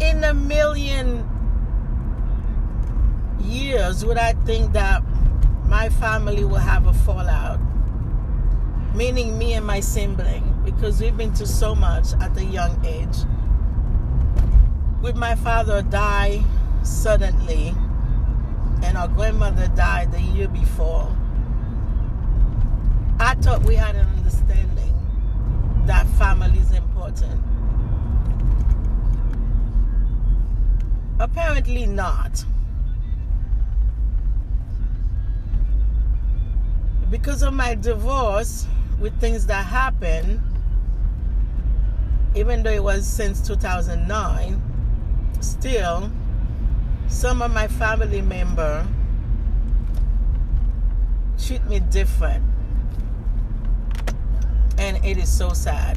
in a million years would I think that my family will have a fallout. Meaning me and my sibling, because we've been to so much at a young age. With my father die suddenly, and our grandmother died the year before. I thought we had an understanding that family is important. Apparently not. Because of my divorce, with things that happened, even though it was since 2009, still, some of my family member treat me different. And it is so sad.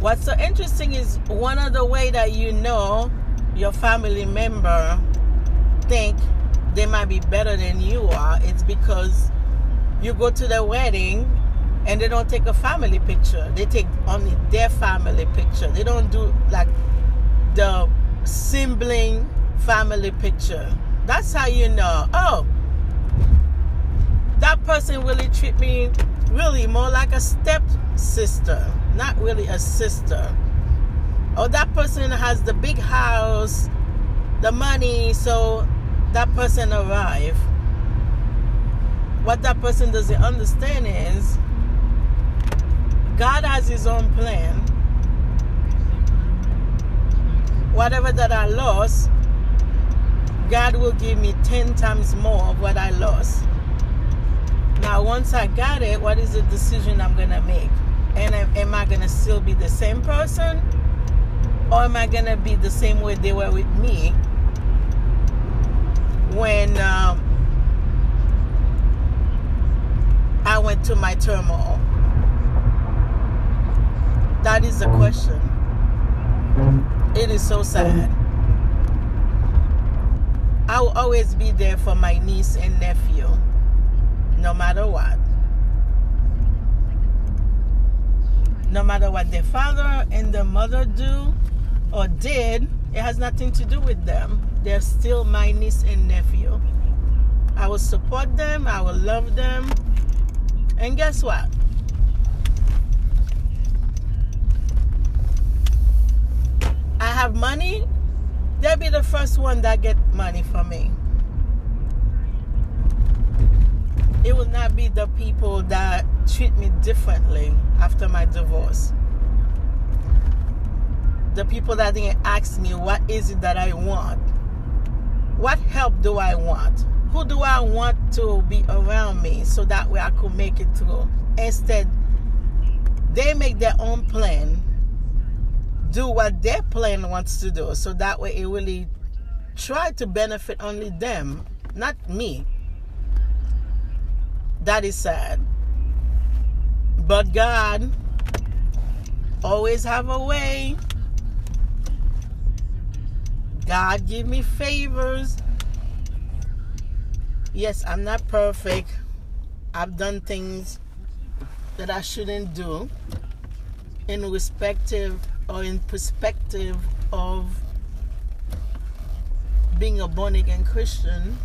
What's so interesting is one of the way that you know your family member think they might be better than you are, it's because you go to the wedding and they don't take a family picture. They take only their family picture. They don't do like the sibling family picture. That's how you know, oh, that person really treat me really more like a step sister, not really a sister. Or that person has the big house, the money, so that person arrive. What that person doesn't understand is God has his own plan. Whatever that I lost, God will give me 10 times more of what I lost. Now, once I got it, what is the decision I'm going to make? And am I going to still be the same person? Or am I to be the same way they were with me when um, I went to my turmoil? That is the question. It is so sad. I will always be there for my niece and nephew, no matter what. No matter what their father and their mother do or did, it has nothing to do with them. They're still my niece and nephew. I will support them, I will love them. And guess what? I have money, they'll be the first one that get money from me. It will not be the people that treat me differently after my divorce. The people that didn't ask me what is it that I want. What help do I want? Who do I want to be around me so that way I could make it through? Instead, they make their own plan do what their plan wants to do so that way it really try to benefit only them not me that is sad but god always have a way god give me favors. Yes i'm not perfect. I've done things that i shouldn't do in respective or in perspective of being a born again Christian,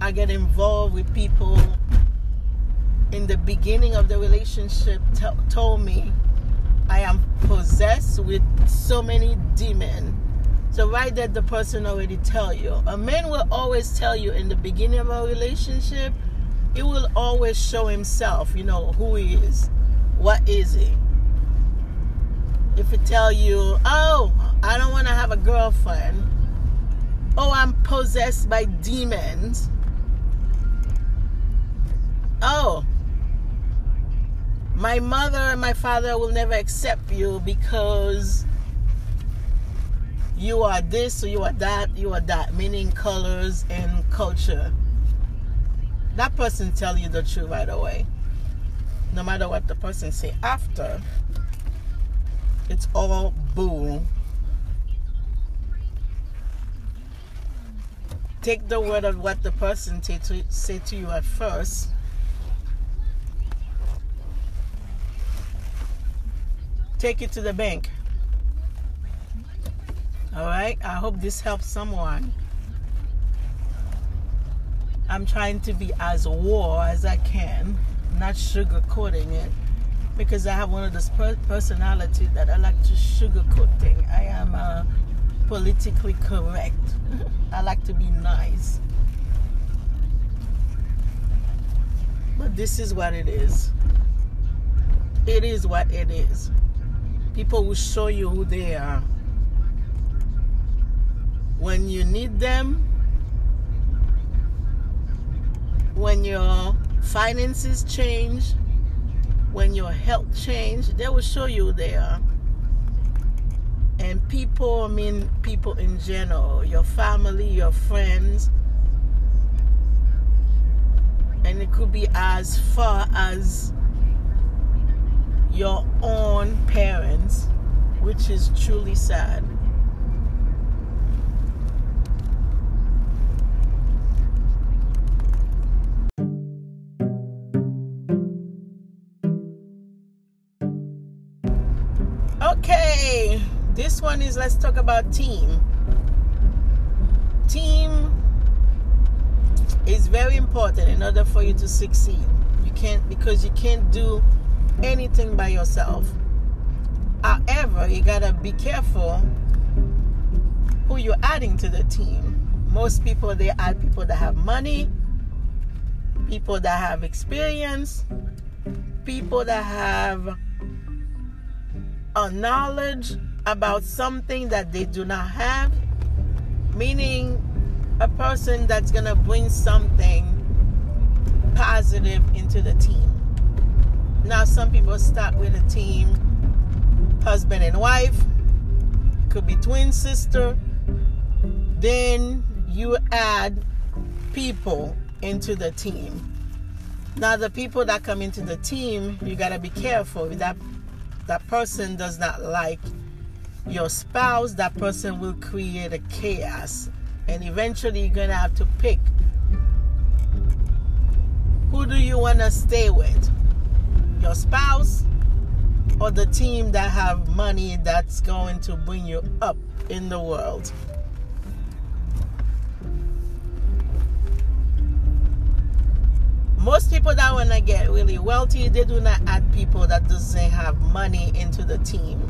I get involved with people in the beginning of the relationship t- told me I am possessed with so many demons. So right there, the person already tell you. A man will always tell you in the beginning of a relationship, he will always show himself, you know, who he is. What is he? if it tell you, oh, I don't want to have a girlfriend. Oh, I'm possessed by demons. Oh, my mother and my father will never accept you because you are this or you are that, you are that, meaning colors and culture. That person tell you the truth right away. No matter what the person say after, it's all bull. Take the word of what the person say to, say to you at first. Take it to the bank. All right. I hope this helps someone. I'm trying to be as raw as I can, not sugarcoating it, because I have one of those per- personalities that I like to sugarcoat things. I am uh, politically correct. I like to be nice. But this is what it is. It is what it is. People will show you who they are. When you need them, when your finances change, when your health change, they will show you they are. And people, I mean people in general, your family, your friends, and it could be as far as your own parents, which is truly sad. Let's talk about team. Team is very important in order for you to succeed. You can't because you can't do anything by yourself. However, you gotta be careful who you're adding to the team. Most people they add people that have money, people that have experience, people that have a knowledge about something that they do not have, meaning a person that's going to bring something positive into the team. Now, some people start with a team husband and wife, could be twin sister. Then you add people into the team. Now, the people that come into the team, you got to be careful. That that person does not like your spouse, that person will create a chaos. And eventually you're going to have to pick who do you want to stay with? Your spouse or the team that have money that's going to bring you up in the world? most people that want to get really wealthy they do not add people that doesn't have money into the team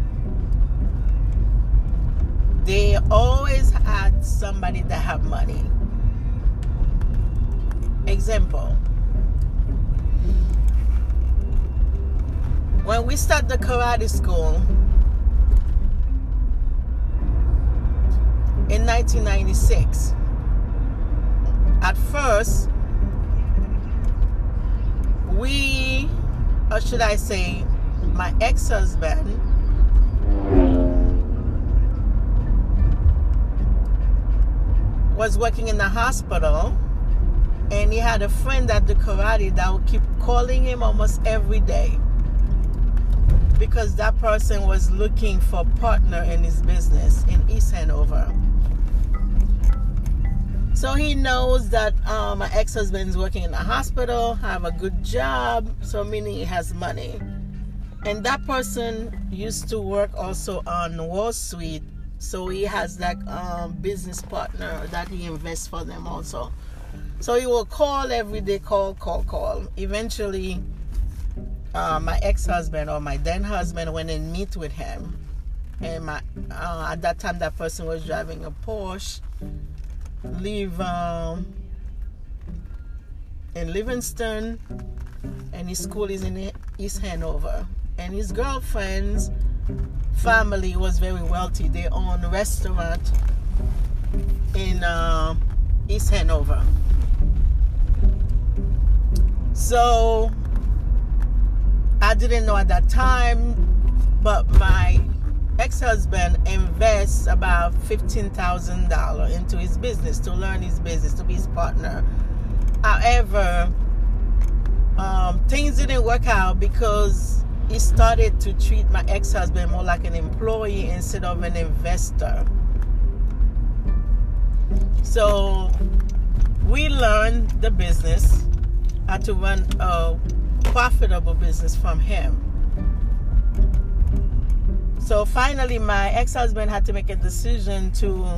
they always had somebody that have money. Example. When we start the karate school in 1996 at first we, or should I say, my ex husband, was working in the hospital and he had a friend at the karate that would keep calling him almost every day because that person was looking for a partner in his business in East Hanover. So he knows that um, my ex husband is working in the hospital, have a good job, so meaning he has money. And that person used to work also on Wall Street, so he has that um, business partner that he invests for them also. So he will call every day, call, call, call. Eventually, uh, my ex-husband or my then husband went and meet with him, and my uh, at that time that person was driving a Porsche live um, in Livingston, and his school is in East Hanover. And his girlfriend's family was very wealthy. They own a restaurant in uh, East Hanover. So I didn't know at that time, but my ex-husband invests about $15,000 into his business to learn his business, to be his partner. However, um, things didn't work out because he started to treat my ex-husband more like an employee instead of an investor. So we learned the business, how to run a profitable business from him So finally, my ex husband had to make a decision to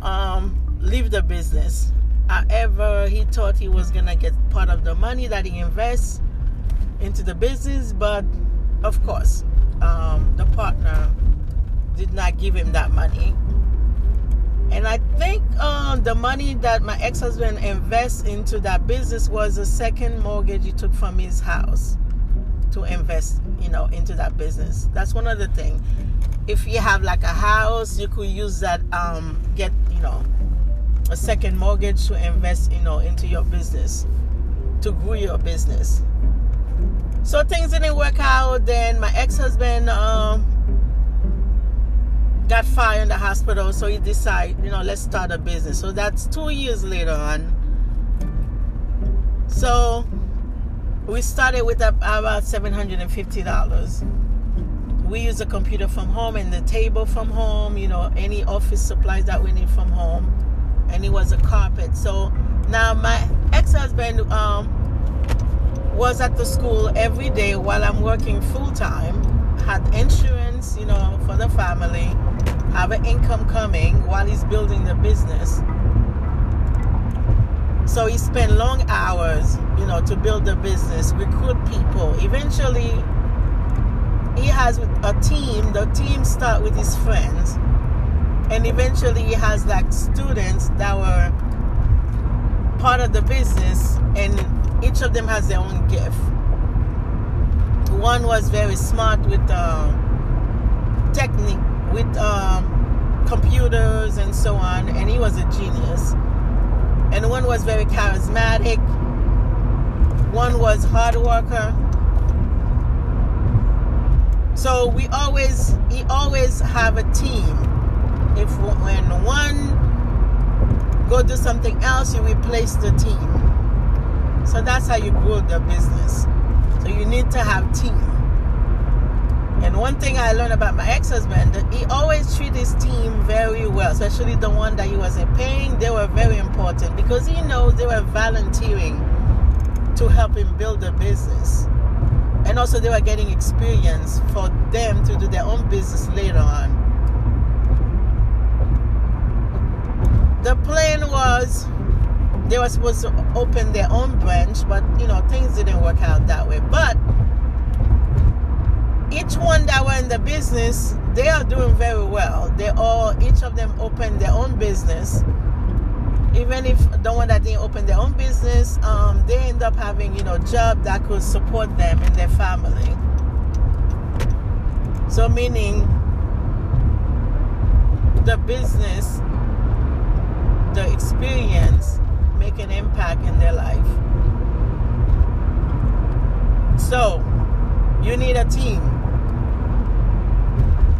um, leave the business. However, he thought he was to get part of the money that he invests into the business, but of course, um, the partner did not give him that money. And I think um, the money that my ex husband invests into that business was a second mortgage he took from his house to invest, you know, into that business. That's one other thing. If you have like a house, you could use that, um, get, you know, a second mortgage to invest, you know, into your business, to grow your business. So things didn't work out. Then my ex-husband um, got fired in the hospital, so he decided, you know, let's start a business. So that's two years later on. So we started with about $750. We use a computer from home and the table from home, you know, any office supplies that we need from home. And it was a carpet. So now my ex-husband um, was at the school every day while I'm working full time, had insurance, you know, for the family, have an income coming while he's building the business. So he spent long hours, you know, to build the business, recruit people. Eventually, he has a team. The team start with his friends, and eventually he has like students that were part of the business, and each of them has their own gift. One was very smart with uh, technique, with um, computers and so on, and he was a genius and one was very charismatic. One was hard worker. So we always, he always have a team. If when one go do something else, you replace the team. So that's how you grow the business. So you need to have team. And one thing I learned about my ex-husband, he always treated his team very well, especially the one that he wasn't paying. They were very important because he knows they were volunteering to help him build a business. And also they were getting experience for them to do their own business later on. The plan was they were supposed to open their own branch, but you know, things didn't work out that way. But each one that were in the business, they are doing very well. They all, each of them opened their own business. Even if the one that didn't open their own business, um, they end up having, you know, job that could support them and their family. So meaning the business, the experience make an impact in their life. So you need a team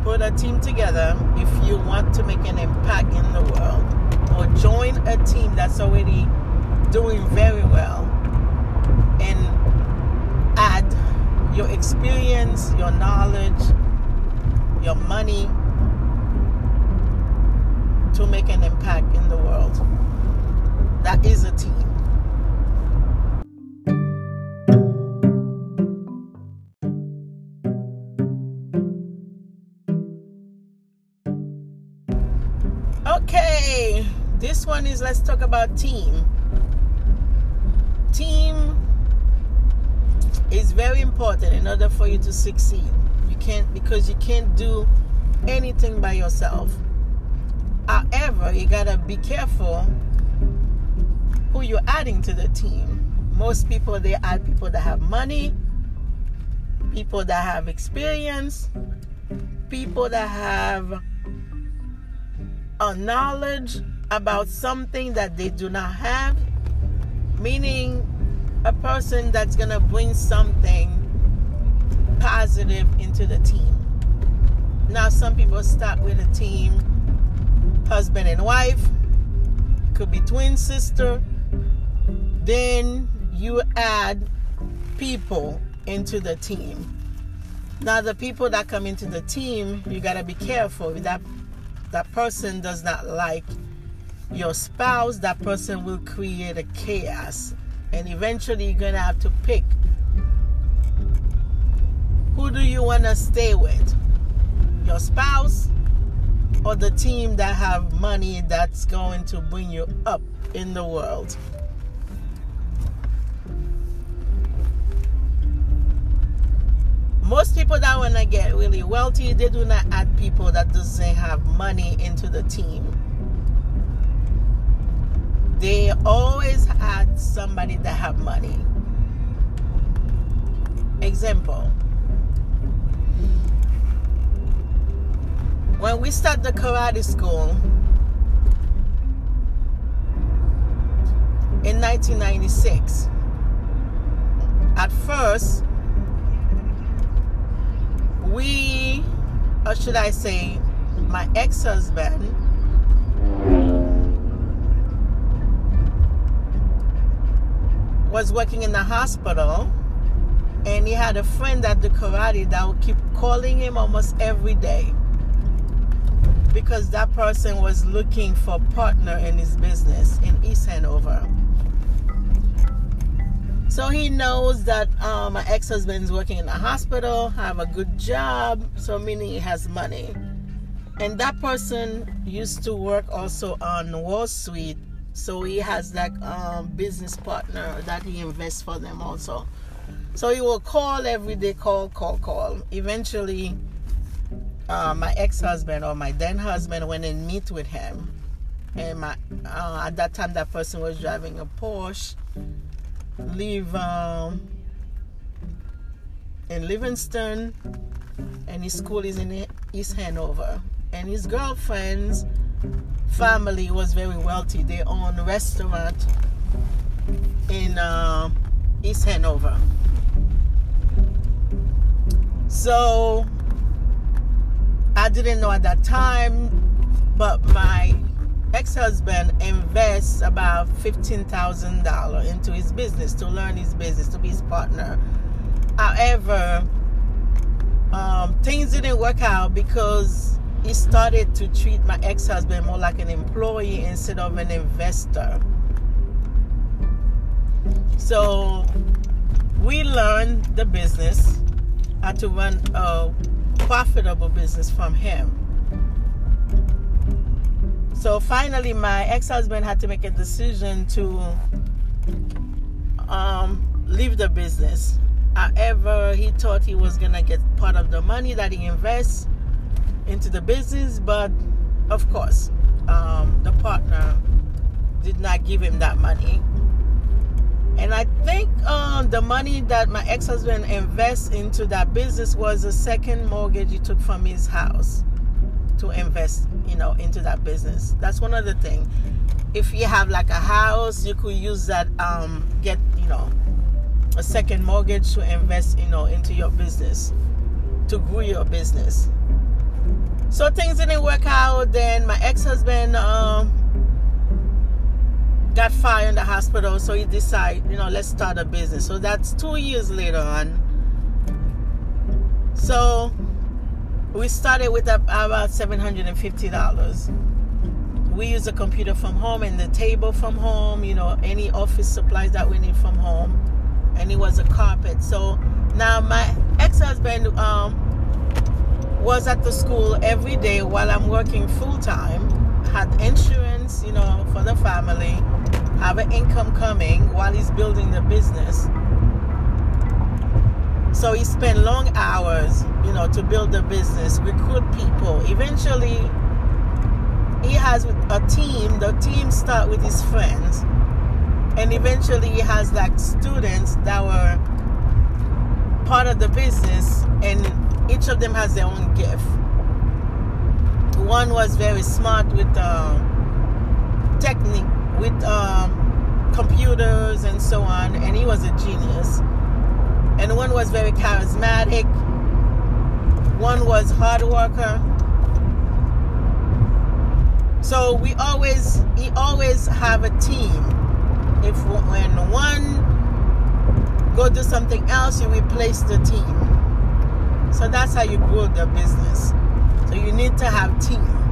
put a team together if you want to make an impact in the world or join a team that's already doing very well and add your experience, your knowledge, your money to make an impact in the world. That is a team. Okay, this one is let's talk about team. Team is very important in order for you to succeed. You can't because you can't do anything by yourself. However, you gotta be careful who you're adding to the team. Most people they add people that have money, people that have experience, people that have a knowledge about something that they do not have, meaning a person that's going to bring something positive into the team. Now, some people start with a team husband and wife, could be twin sister. Then you add people into the team. Now, the people that come into the team, you got to be careful. That that person does not like your spouse, that person will create a chaos. And eventually you're going to have to pick Who do you want to stay with? Your spouse or the team that have money that's going to bring you up in the world? Most people that want to get really wealthy they do not add people that doesn't have money into the team. They always add somebody that have money. Example. When we start the karate school in 1996 at first we, or should I say, my ex husband, was working in the hospital and he had a friend at the karate that would keep calling him almost every day because that person was looking for a partner in his business in East Hanover. So he knows that um, my ex husband is working in a hospital, have a good job, so meaning he has money. And that person used to work also on Wall Street, so he has like um, business partner that he invests for them also. So he will call every day, call, call, call. Eventually, uh, my ex-husband or my then husband went and meet with him, and my uh, at that time that person was driving a Porsche live um, in Livingston, and his school is in East Hanover. And his girlfriend's family was very wealthy. They own a restaurant in uh, East Hanover. So I didn't know at that time, but my ex-husband invests about $15,000 into his business to learn his business, to be his partner. However, um, things didn't work out because he started to treat my ex-husband more like an employee instead of an investor. So we learned the business, how to run a profitable business from him. So finally, my ex husband had to make a decision to um, leave the business. However, he thought he was going to get part of the money that he invests into the business, but of course, um, the partner did not give him that money. And I think um, the money that my ex husband invests into that business was a second mortgage he took from his house to invest, you know, into that business. That's one of the things. If you have like a house, you could use that, um, get, you know, a second mortgage to invest, you know, into your business, to grow your business. So things didn't work out. Then my ex-husband um, got fired in the hospital, so he decided, you know, let's start a business. So that's two years later on. So we started with about $750. We use a computer from home and the table from home, you know, any office supplies that we need from home. And it was a carpet. So now my ex-husband um, was at the school every day while I'm working full time, had insurance, you know, for the family, have an income coming while he's building the business so he spent long hours, you know, to build the business, recruit people. Eventually, he has a team. The team start with his friends, and eventually he has like students that were part of the business, and each of them has their own gift. One was very smart with uh, technique, with um, computers and so on, and he was a genius and one was very charismatic. One was hard worker. So we always, we always have a team. If when one go do something else, you replace the team. So that's how you grow the business. So you need to have team.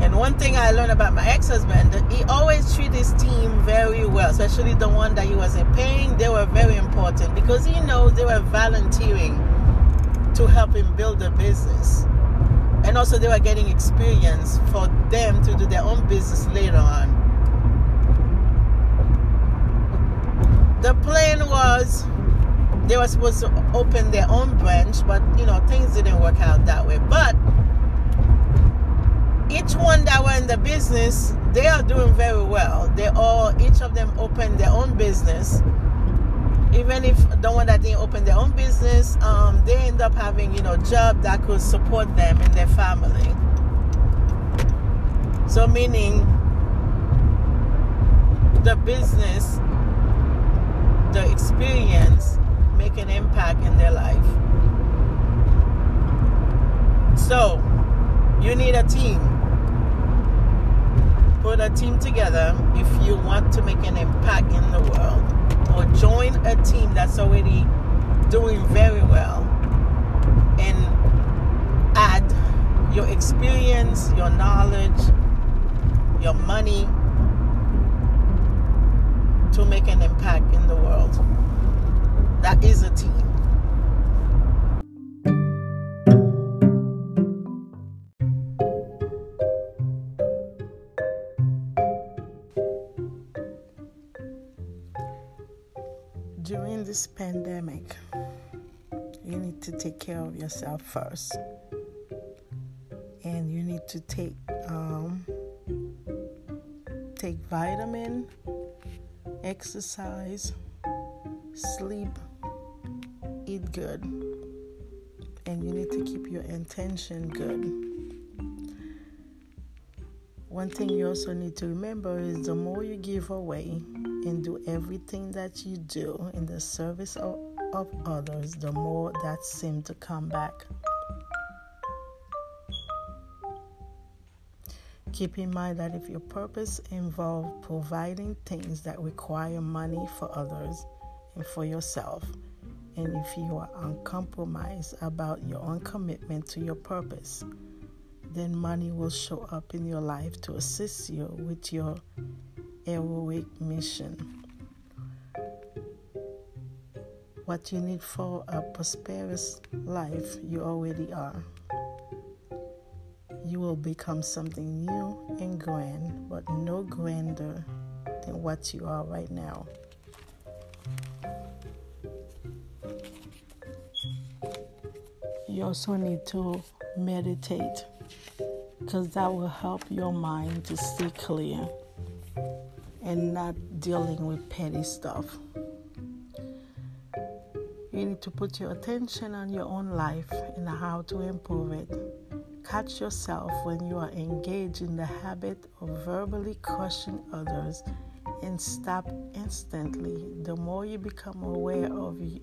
And one thing I learned about my ex-husband, he always treated his team very well, especially the one that he wasn't paying. They were very important because he knows they were volunteering to help him build a business. And also, they were getting experience for them to do their own business later on. The plan was they were supposed to open their own branch, but you know, things didn't work out that way. But one that were in the business, they are doing very well. They all, each of them opened their own business. Even if the one that didn't open their own business, um, they end up having, you know, job that could support them and their family. So meaning the business, the experience make an impact in their life. So you need a team put a team together if you want to make an impact in the world, or join a team that's already doing very well and add your experience, your knowledge, your money to make an impact in the world. That is a team. This pandemic, you need to take care of yourself first. And you need to take um, take vitamin, exercise, sleep, eat good. And you need to keep your intention good. One thing you also need to remember is the more you give away, and do everything that you do in the service of, of others, the more that seems to come back. Keep in mind that if your purpose involves providing things that require money for others and for yourself, and if you are uncompromised about your own commitment to your purpose, then money will show up in your life to assist you with your heroic mission. What you need for a prosperous life, you already are. You will become something new and grand, but no grander than what you are right now. You also need to meditate because that will help your mind to stay clear and not dealing with petty stuff. You need to put your attention on your own life and how to improve it. Catch yourself when you are engaged in the habit of verbally crushing others and stop instantly. The more you become aware of you,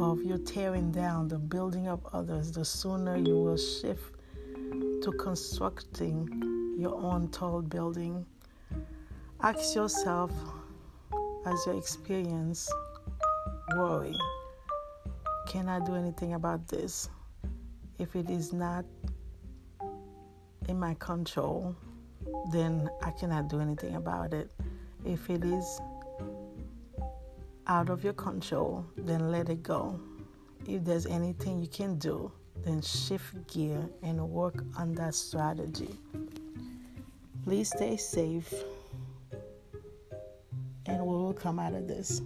of your tearing down the building of others, the sooner you will shift to constructing your own tall building Ask yourself as you experience worry can I do anything about this? If it is not in my control, then I cannot do anything about it. If it is out of your control, then let it go. If there's anything you can do, then shift gear and work on that strategy. Please stay safe and we will come out of this.